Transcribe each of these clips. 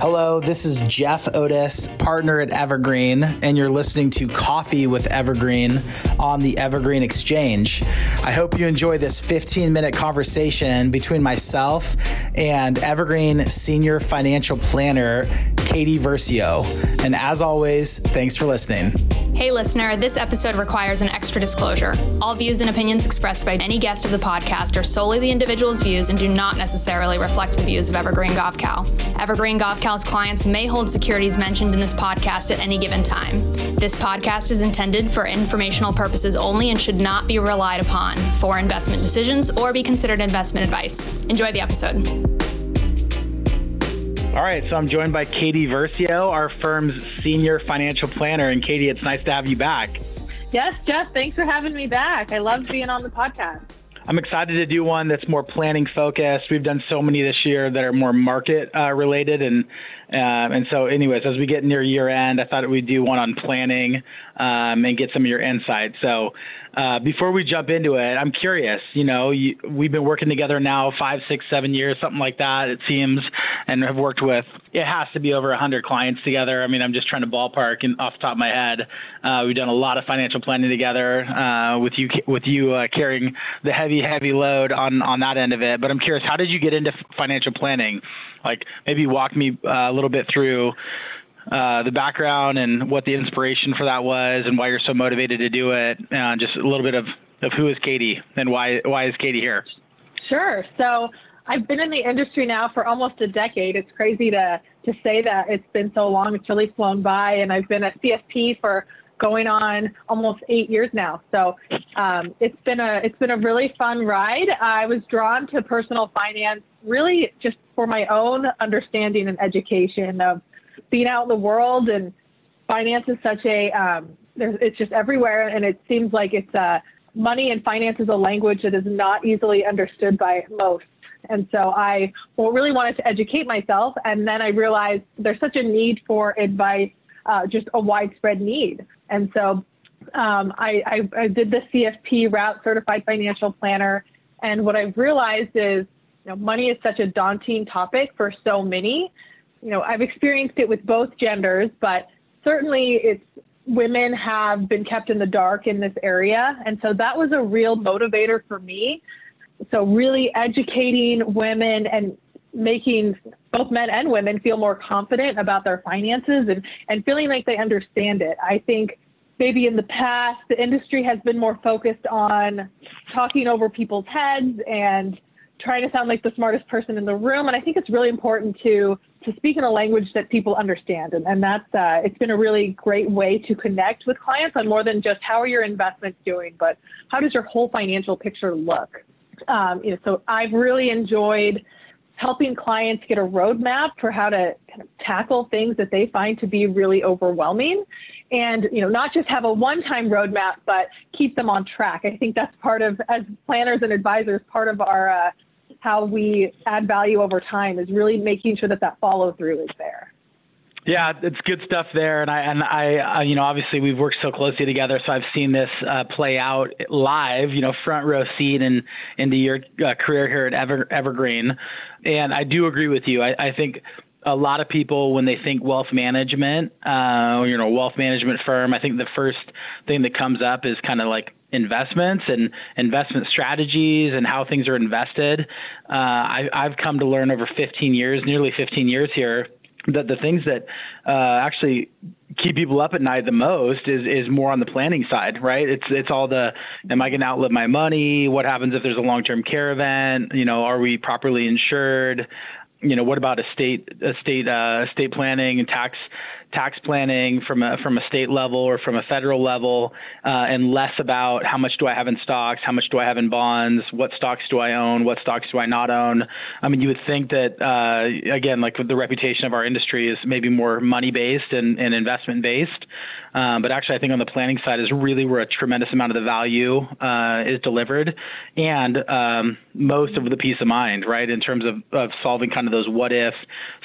Hello, this is Jeff Otis, partner at Evergreen, and you're listening to Coffee with Evergreen on the Evergreen Exchange. I hope you enjoy this 15 minute conversation between myself and Evergreen Senior Financial Planner, Katie Versio. And as always, thanks for listening. Hey, listener, this episode requires an extra disclosure. All views and opinions expressed by any guest of the podcast are solely the individual's views and do not necessarily reflect the views of Evergreen Gavekal. Evergreen Gavekal's clients may hold securities mentioned in this podcast at any given time. This podcast is intended for informational purposes only and should not be relied upon for investment decisions or be considered investment advice. Enjoy the episode. All right, so I'm joined by Katie Versio, our firm's senior financial planner. And Katie, it's nice to have you back. Yes, Jeff, thanks for having me back. I love being on the podcast. I'm excited to do one that's more planning focused. We've done so many this year that are more market uh, related, and um, and so, anyways, as we get near year end, I thought we'd do one on planning um, and get some of your insights. So, uh, before we jump into it, I'm curious. You know, you, we've been working together now five, six, seven years, something like that. It seems, and have worked with. It has to be over hundred clients together. I mean, I'm just trying to ballpark and off the top of my head. Uh, we've done a lot of financial planning together uh, with you, with you uh, carrying the heavy, heavy load on on that end of it. But I'm curious, how did you get into financial planning? Like, maybe walk me uh, a little bit through uh, the background and what the inspiration for that was and why you're so motivated to do it. Uh, just a little bit of, of who is Katie and why why is Katie here? Sure. So I've been in the industry now for almost a decade. It's crazy to to say that it's been so long. It's really flown by, and I've been a CFP for going on almost eight years now. So um, it's been a it's been a really fun ride. I was drawn to personal finance really just for my own understanding and education of being out in the world and finance is such a um, it's just everywhere and it seems like it's uh, money and finance is a language that is not easily understood by most and so I really wanted to educate myself and then I realized there's such a need for advice uh, just a widespread need and so um, I, I, I did the CFP route certified financial planner and what I've realized is you know, money is such a daunting topic for so many. You know, I've experienced it with both genders, but certainly it's women have been kept in the dark in this area. And so that was a real motivator for me. So really educating women and making both men and women feel more confident about their finances and, and feeling like they understand it. I think maybe in the past the industry has been more focused on talking over people's heads and trying to sound like the smartest person in the room. And I think it's really important to to speak in a language that people understand. And, and that's uh, it's been a really great way to connect with clients on more than just how are your investments doing, but how does your whole financial picture look? Um, you know, so I've really enjoyed helping clients get a roadmap for how to kind of tackle things that they find to be really overwhelming and you know not just have a one-time roadmap but keep them on track i think that's part of as planners and advisors part of our uh, how we add value over time is really making sure that that follow through is there. Yeah, it's good stuff there, and I and I, uh, you know, obviously we've worked so closely together, so I've seen this uh, play out live, you know, front row seat and into your uh, career here at Ever, Evergreen, and I do agree with you. I, I think a lot of people when they think wealth management, uh, you know, wealth management firm, I think the first thing that comes up is kind of like investments and investment strategies and how things are invested. Uh, I, I've come to learn over 15 years, nearly 15 years here, that the things that uh, actually keep people up at night the most is is more on the planning side, right? It's it's all the am I going to outlive my money? What happens if there's a long term care event? You know, are we properly insured? You know, what about estate estate uh, estate planning and tax tax planning from a from a state level or from a federal level, uh, and less about how much do I have in stocks, how much do I have in bonds, what stocks do I own, what stocks do I not own. I mean, you would think that uh, again, like the reputation of our industry is maybe more money based and, and investment based, um, but actually, I think on the planning side is really where a tremendous amount of the value uh, is delivered, and um, most of the peace of mind, right, in terms of, of solving kind of those what if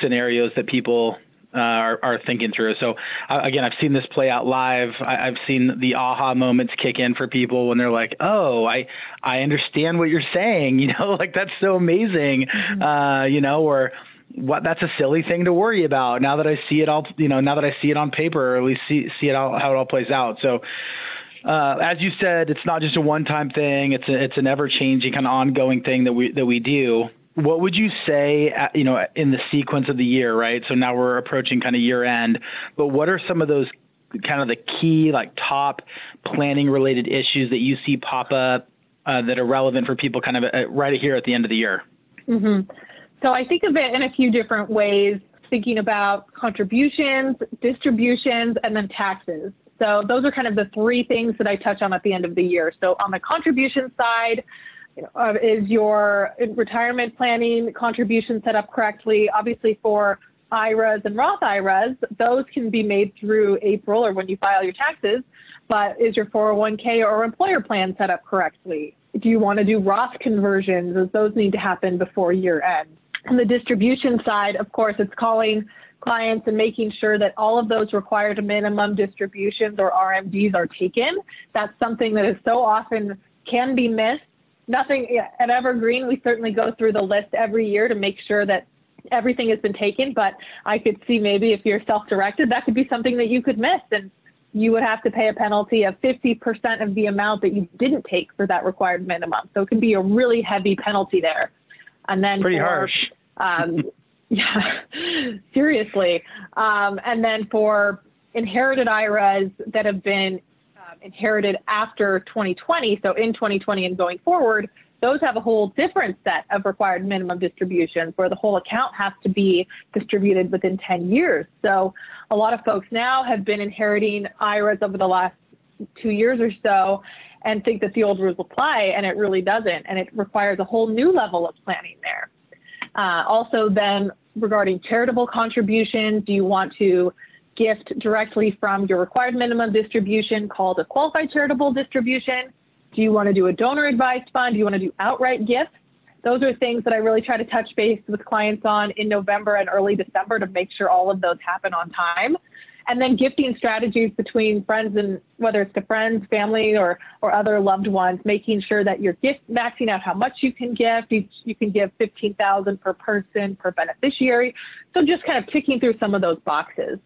scenarios that people uh, are, are, thinking through. So uh, again, I've seen this play out live. I, have seen the aha moments kick in for people when they're like, "Oh, I I understand what you're saying." You know, like that's so amazing. Mm-hmm. Uh, you know, or what that's a silly thing to worry about now that I see it all, you know, now that I see it on paper, or at least see see it all, how it all plays out. So, uh, as you said, it's not just a one-time thing; it's a, it's an ever-changing kind of ongoing thing that we that we do. What would you say, uh, you know, in the sequence of the year, right? So now we're approaching kind of year end, but what are some of those kind of the key, like top planning-related issues that you see pop up uh, that are relevant for people, kind of uh, right here at the end of the year? Mm-hmm. So I think of it in a few different ways, thinking about contributions, distributions, and then taxes. So those are kind of the three things that I touch on at the end of the year. So on the contribution side, uh, is your retirement planning contribution set up correctly? Obviously, for IRAs and Roth IRAs, those can be made through April or when you file your taxes. But is your 401k or employer plan set up correctly? Do you want to do Roth conversions? Does those need to happen before year end? On the distribution side, of course, it's calling clients and making sure that all of those required minimum distributions or RMDs are taken. That's something that is so often can be missed. Nothing at Evergreen, we certainly go through the list every year to make sure that everything has been taken, but I could see maybe if you're self-directed, that could be something that you could miss and you would have to pay a penalty of 50% of the amount that you didn't take for that required minimum. So it can be a really heavy penalty there. And then pretty for, harsh. Um, yeah, seriously. Um, and then for inherited IRAs that have been inherited after 2020, so in 2020 and going forward, those have a whole different set of required minimum distributions where the whole account has to be distributed within 10 years. So a lot of folks now have been inheriting IRAs over the last two years or so and think that the old rules apply, and it really doesn't. And it requires a whole new level of planning there. Uh, also, then regarding charitable contributions, do you want to gift directly from your required minimum distribution called a qualified charitable distribution? Do you want to do a donor advised fund? Do you want to do outright gifts? Those are things that I really try to touch base with clients on in November and early December to make sure all of those happen on time. And then gifting strategies between friends and whether it's to friends, family, or, or other loved ones, making sure that you're gift maxing out how much you can gift. You, you can give 15,000 per person per beneficiary. So just kind of ticking through some of those boxes.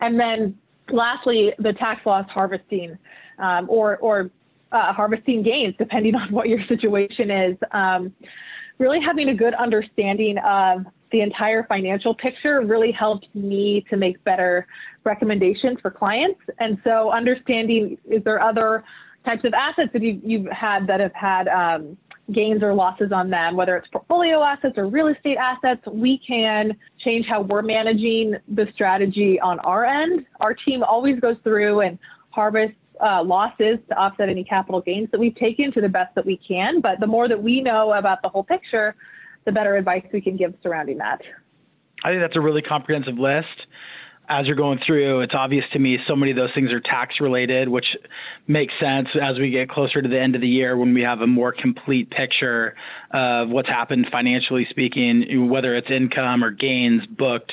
And then lastly, the tax loss harvesting um, or, or uh, harvesting gains, depending on what your situation is. Um, really having a good understanding of the entire financial picture really helped me to make better recommendations for clients. And so, understanding is there other types of assets that you've, you've had that have had um, gains or losses on them, whether it's portfolio assets or real estate assets, we can change how we're managing the strategy on our end. Our team always goes through and harvests uh, losses to offset any capital gains that we've taken to the best that we can. But the more that we know about the whole picture, the better advice we can give surrounding that. I think that's a really comprehensive list. As you're going through, it's obvious to me so many of those things are tax related, which makes sense as we get closer to the end of the year when we have a more complete picture of what's happened financially speaking, whether it's income or gains booked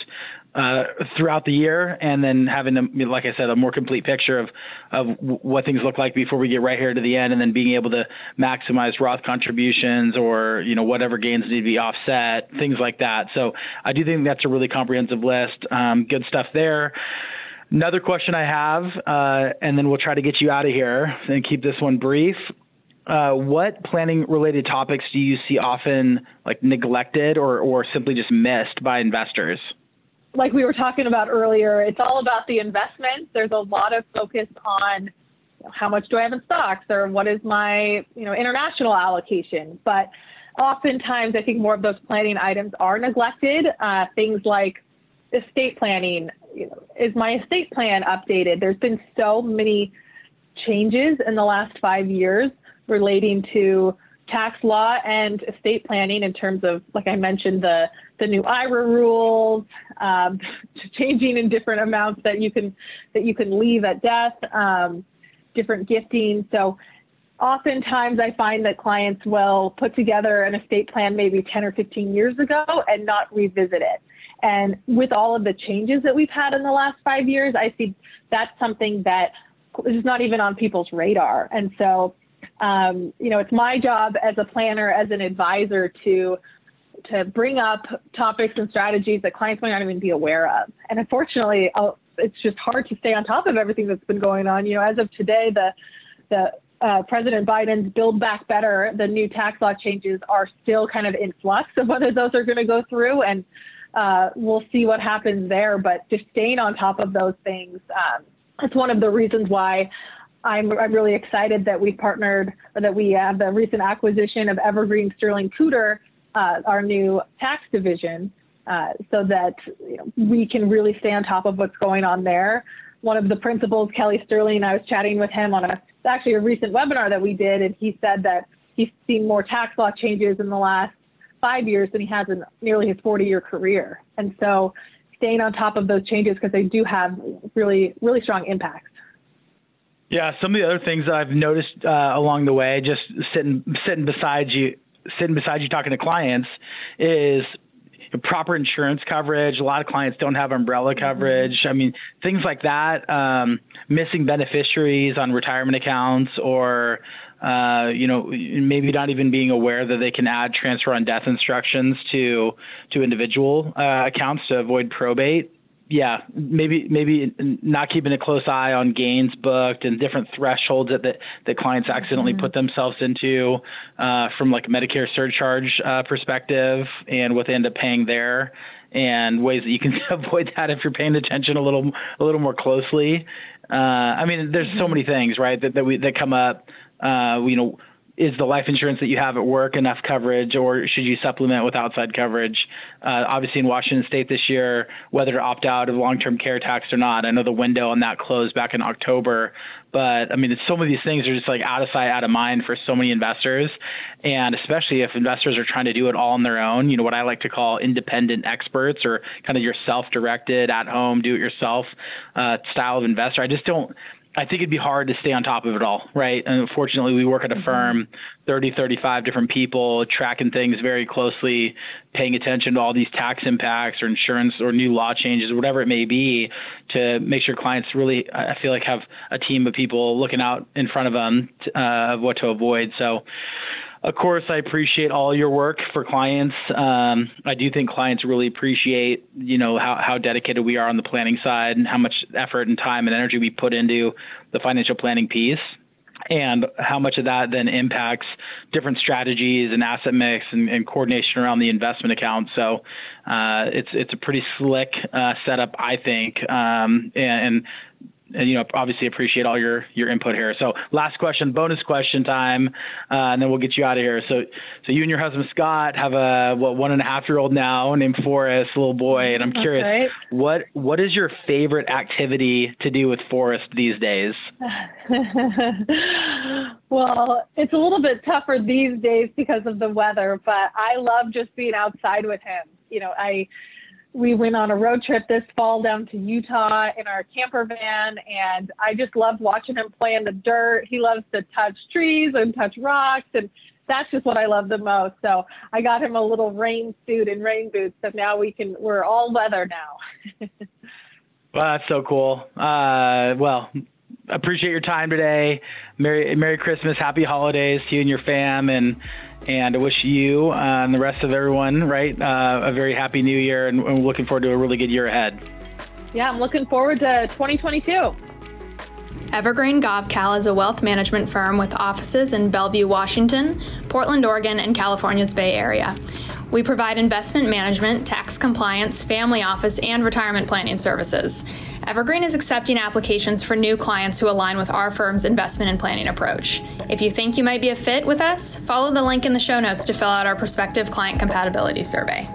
uh, throughout the year, and then having, a, like I said, a more complete picture of of what things look like before we get right here to the end, and then being able to maximize Roth contributions or you know whatever gains need to be offset, things like that. So I do think that's a really comprehensive list. Um, good stuff there. Another question I have, uh, and then we'll try to get you out of here and keep this one brief. Uh, what planning related topics do you see often like neglected or, or simply just missed by investors? Like we were talking about earlier, it's all about the investments. There's a lot of focus on how much do I have in stocks or what is my you know international allocation. But oftentimes, I think more of those planning items are neglected. Uh, things like estate planning. You know, is my estate plan updated? There's been so many changes in the last five years relating to tax law and estate planning in terms of, like I mentioned, the the new IRA rules, um, changing in different amounts that you can that you can leave at death, um, different gifting. So oftentimes I find that clients will put together an estate plan maybe 10 or 15 years ago and not revisit it. And with all of the changes that we've had in the last five years, I see that's something that is not even on people's radar. And so, um, you know, it's my job as a planner, as an advisor to to bring up topics and strategies that clients might not even be aware of. And unfortunately, I'll, it's just hard to stay on top of everything that's been going on. You know, as of today, the the uh, President Biden's Build Back Better, the new tax law changes are still kind of in flux of whether those are going to go through, and uh, we'll see what happens there. But just staying on top of those things, um, that's one of the reasons why I'm, I'm really excited that we partnered, or that we have the recent acquisition of Evergreen Sterling Cooter, uh, our new tax division, uh, so that you know, we can really stay on top of what's going on there. One of the principals, Kelly Sterling, I was chatting with him on a actually a recent webinar that we did, and he said that he's seen more tax law changes in the last five years than he has in nearly his 40 year career. And so staying on top of those changes because they do have really, really strong impacts. Yeah, some of the other things that I've noticed uh, along the way, just sitting sitting beside you, sitting beside you talking to clients, is proper insurance coverage. A lot of clients don't have umbrella mm-hmm. coverage. Mm-hmm. I mean, things like that. Um, missing beneficiaries on retirement accounts, or uh, you know, maybe not even being aware that they can add transfer on death instructions to to individual uh, accounts to avoid probate yeah, maybe maybe not keeping a close eye on gains booked and different thresholds that that, that clients accidentally mm-hmm. put themselves into uh, from like a Medicare surcharge uh, perspective and what they end up paying there and ways that you can avoid that if you're paying attention a little a little more closely. Uh, I mean, there's so mm-hmm. many things right that that we that come up. Uh, you know is the life insurance that you have at work enough coverage or should you supplement with outside coverage? Uh, obviously, in Washington state this year, whether to opt out of long term care tax or not. I know the window on that closed back in October, but I mean, some of these things are just like out of sight, out of mind for so many investors. And especially if investors are trying to do it all on their own, you know, what I like to call independent experts or kind of your self directed, at home, do it yourself uh, style of investor. I just don't. I think it'd be hard to stay on top of it all, right? And unfortunately, we work at a mm-hmm. firm, 30, 35 different people, tracking things very closely, paying attention to all these tax impacts or insurance or new law changes, or whatever it may be, to make sure clients really, I feel like, have a team of people looking out in front of them uh, of what to avoid. So, of course, I appreciate all your work for clients. Um, I do think clients really appreciate, you know, how, how dedicated we are on the planning side and how much effort and time and energy we put into the financial planning piece and how much of that then impacts different strategies and asset mix and, and coordination around the investment account. So uh, it's it's a pretty slick uh, setup, I think, um, and, and and you know obviously appreciate all your your input here. So last question, bonus question time, uh, and then we'll get you out of here. So so you and your husband Scott have a what one and a half year old now named Forrest, little boy, and I'm curious right. what what is your favorite activity to do with Forrest these days? well, it's a little bit tougher these days because of the weather, but I love just being outside with him. You know, I we went on a road trip this fall down to Utah in our camper van, and I just loved watching him play in the dirt. He loves to touch trees and touch rocks, and that's just what I love the most. So I got him a little rain suit and rain boots, so now we can we're all weather now. well, that's so cool. Uh, well, appreciate your time today. Merry Merry Christmas, Happy Holidays to you and your fam, and and I wish you uh, and the rest of everyone, right, uh, a very happy new year and, and looking forward to a really good year ahead. Yeah, I'm looking forward to 2022. Evergreen Gavekal is a wealth management firm with offices in Bellevue, Washington, Portland, Oregon, and California's Bay Area. We provide investment management, tax compliance, family office, and retirement planning services. Evergreen is accepting applications for new clients who align with our firm's investment and planning approach. If you think you might be a fit with us, follow the link in the show notes to fill out our prospective client compatibility survey.